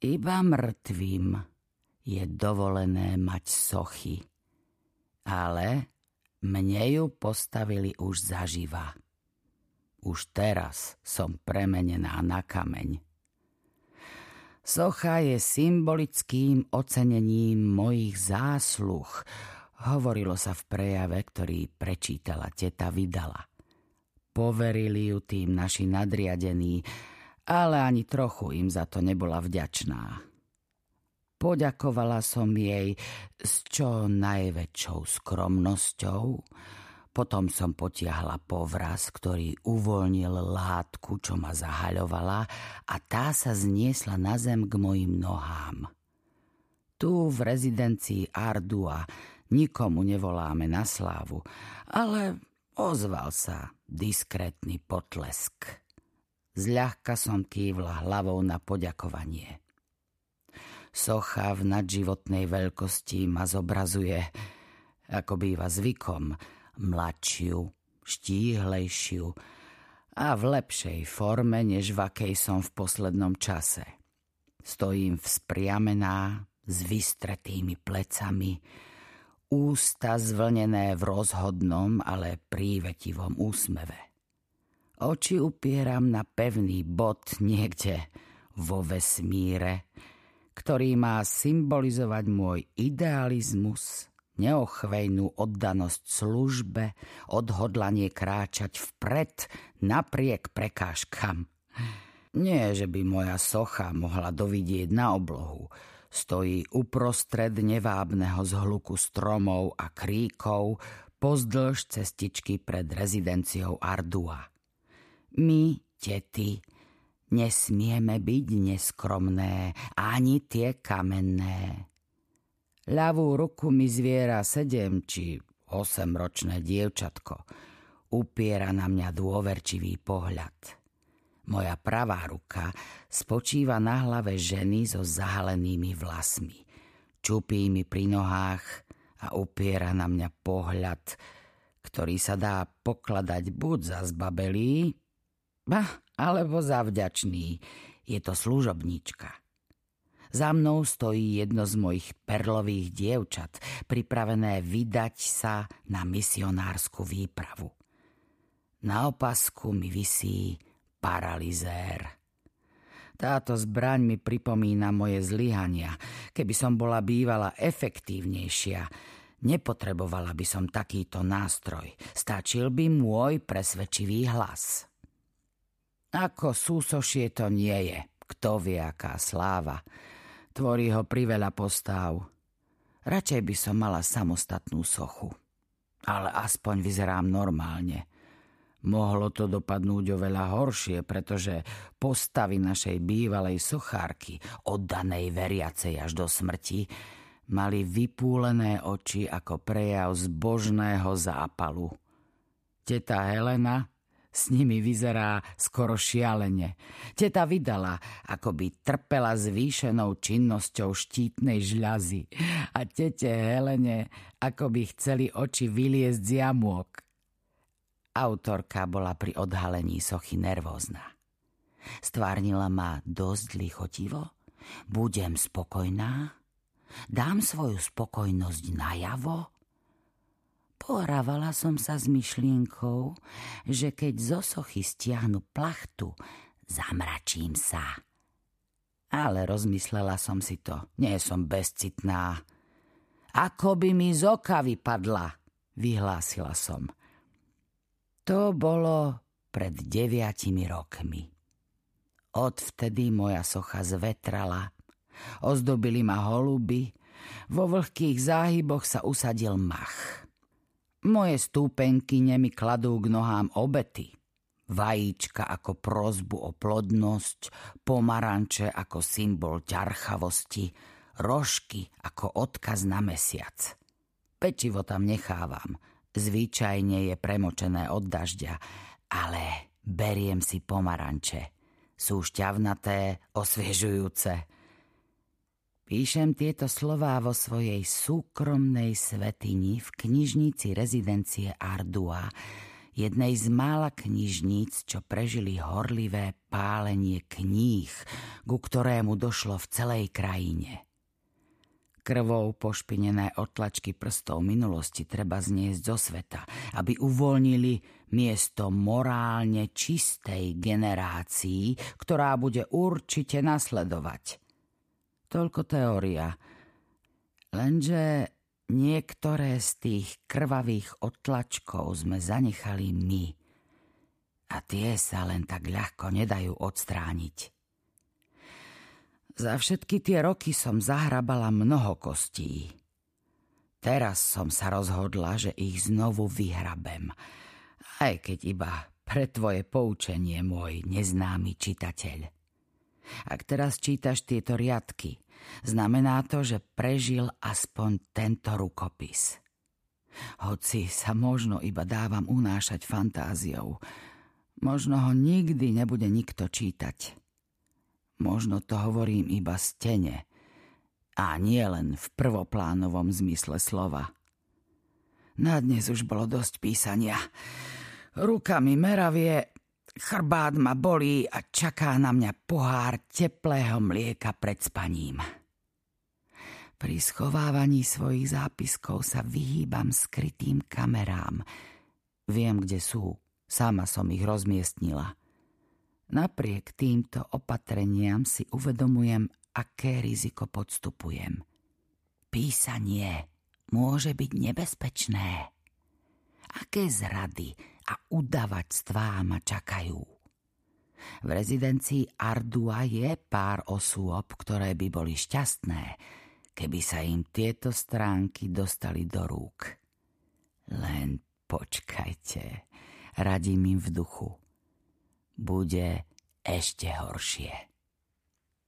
Iba mŕtvým je dovolené mať sochy, ale mne ju postavili už zaživa. Už teraz som premenená na kameň. Socha je symbolickým ocenením mojich zásluh, hovorilo sa v prejave, ktorý prečítala teta Vydala. Poverili ju tým naši nadriadení, ale ani trochu im za to nebola vďačná. Poďakovala som jej s čo najväčšou skromnosťou, potom som potiahla povraz, ktorý uvoľnil látku, čo ma zahaľovala a tá sa zniesla na zem k mojim nohám. Tu v rezidencii Ardua nikomu nevoláme na slávu, ale ozval sa diskrétny potlesk. Zľahka som kývla hlavou na poďakovanie. Socha v nadživotnej veľkosti ma zobrazuje, ako býva zvykom, mladšiu, štíhlejšiu a v lepšej forme, než v akej som v poslednom čase. Stojím vzpriamená, s vystretými plecami, ústa zvlnené v rozhodnom, ale prívetivom úsmeve. Oči upieram na pevný bod niekde vo vesmíre, ktorý má symbolizovať môj idealizmus neochvejnú oddanosť službe, odhodlanie kráčať vpred napriek prekážkam. Nie, že by moja socha mohla dovidieť na oblohu. Stojí uprostred nevábneho zhluku stromov a kríkov pozdĺž cestičky pred rezidenciou Ardua. My, tety, nesmieme byť neskromné, ani tie kamenné. Ľavú ruku mi zviera sedem či osemročné dievčatko. Upiera na mňa dôverčivý pohľad. Moja pravá ruka spočíva na hlave ženy so zahalenými vlasmi. Čupí mi pri nohách a upiera na mňa pohľad, ktorý sa dá pokladať buď za zbabelý, alebo za vďačný. Je to služobníčka. Za mnou stojí jedno z mojich perlových dievčat, pripravené vydať sa na misionárskú výpravu. Na opasku mi visí paralizér. Táto zbraň mi pripomína moje zlyhania. Keby som bola bývala efektívnejšia, nepotrebovala by som takýto nástroj. Stačil by môj presvedčivý hlas. Ako súsošie to nie je, kto vie, aká sláva. Tvorí ho priveľa postáv. Radšej by som mala samostatnú sochu. Ale aspoň vyzerám normálne. Mohlo to dopadnúť oveľa horšie, pretože postavy našej bývalej sochárky, oddanej veriacej až do smrti, mali vypúlené oči ako prejav zbožného zápalu. Teta Helena s nimi vyzerá skoro šialene. Teta vydala, ako by trpela zvýšenou činnosťou štítnej žľazy a tete Helene, ako by chceli oči vyliezť z jamôk. Autorka bola pri odhalení sochy nervózna. Stvárnila ma dosť lichotivo? Budem spokojná? Dám svoju spokojnosť najavo? Pohrávala som sa s myšlienkou, že keď zo sochy stiahnu plachtu, zamračím sa. Ale rozmyslela som si to, nie som bezcitná. Ako by mi z oka vypadla, vyhlásila som. To bolo pred deviatimi rokmi. Odvtedy moja socha zvetrala, ozdobili ma holuby, vo vlhkých záhyboch sa usadil mach. Moje stúpenky nemi kladú k nohám obety. Vajíčka ako prozbu o plodnosť, pomaranče ako symbol ťarchavosti, rožky ako odkaz na mesiac. Pečivo tam nechávam, zvyčajne je premočené od dažďa, ale beriem si pomaranče. Sú šťavnaté, osviežujúce. Píšem tieto slová vo svojej súkromnej svetini v knižnici rezidencie Ardua, jednej z mála knižníc, čo prežili horlivé pálenie kníh, ku ktorému došlo v celej krajine. Krvou pošpinené otlačky prstov minulosti treba zniesť zo sveta, aby uvoľnili miesto morálne čistej generácii, ktorá bude určite nasledovať. Toľko teória. Lenže Niektoré z tých krvavých otlačkov sme zanechali my a tie sa len tak ľahko nedajú odstrániť. Za všetky tie roky som zahrabala mnoho kostí. Teraz som sa rozhodla, že ich znovu vyhrabem, aj keď iba pre tvoje poučenie, môj neznámy čitateľ. Ak teraz čítaš tieto riadky, Znamená to, že prežil aspoň tento rukopis. Hoci sa možno iba dávam unášať fantáziou, možno ho nikdy nebude nikto čítať. Možno to hovorím iba z tene a nie len v prvoplánovom zmysle slova. Na dnes už bolo dosť písania. Ruka mi meravie, Chrbát ma bolí a čaká na mňa pohár teplého mlieka pred spaním. Pri schovávaní svojich zápiskov sa vyhýbam skrytým kamerám. Viem, kde sú. Sama som ich rozmiestnila. Napriek týmto opatreniam si uvedomujem, aké riziko podstupujem. Písanie môže byť nebezpečné. Aké zrady a udavactvá ma čakajú. V rezidencii Ardua je pár osôb, ktoré by boli šťastné, keby sa im tieto stránky dostali do rúk. Len počkajte, radím im v duchu. Bude ešte horšie.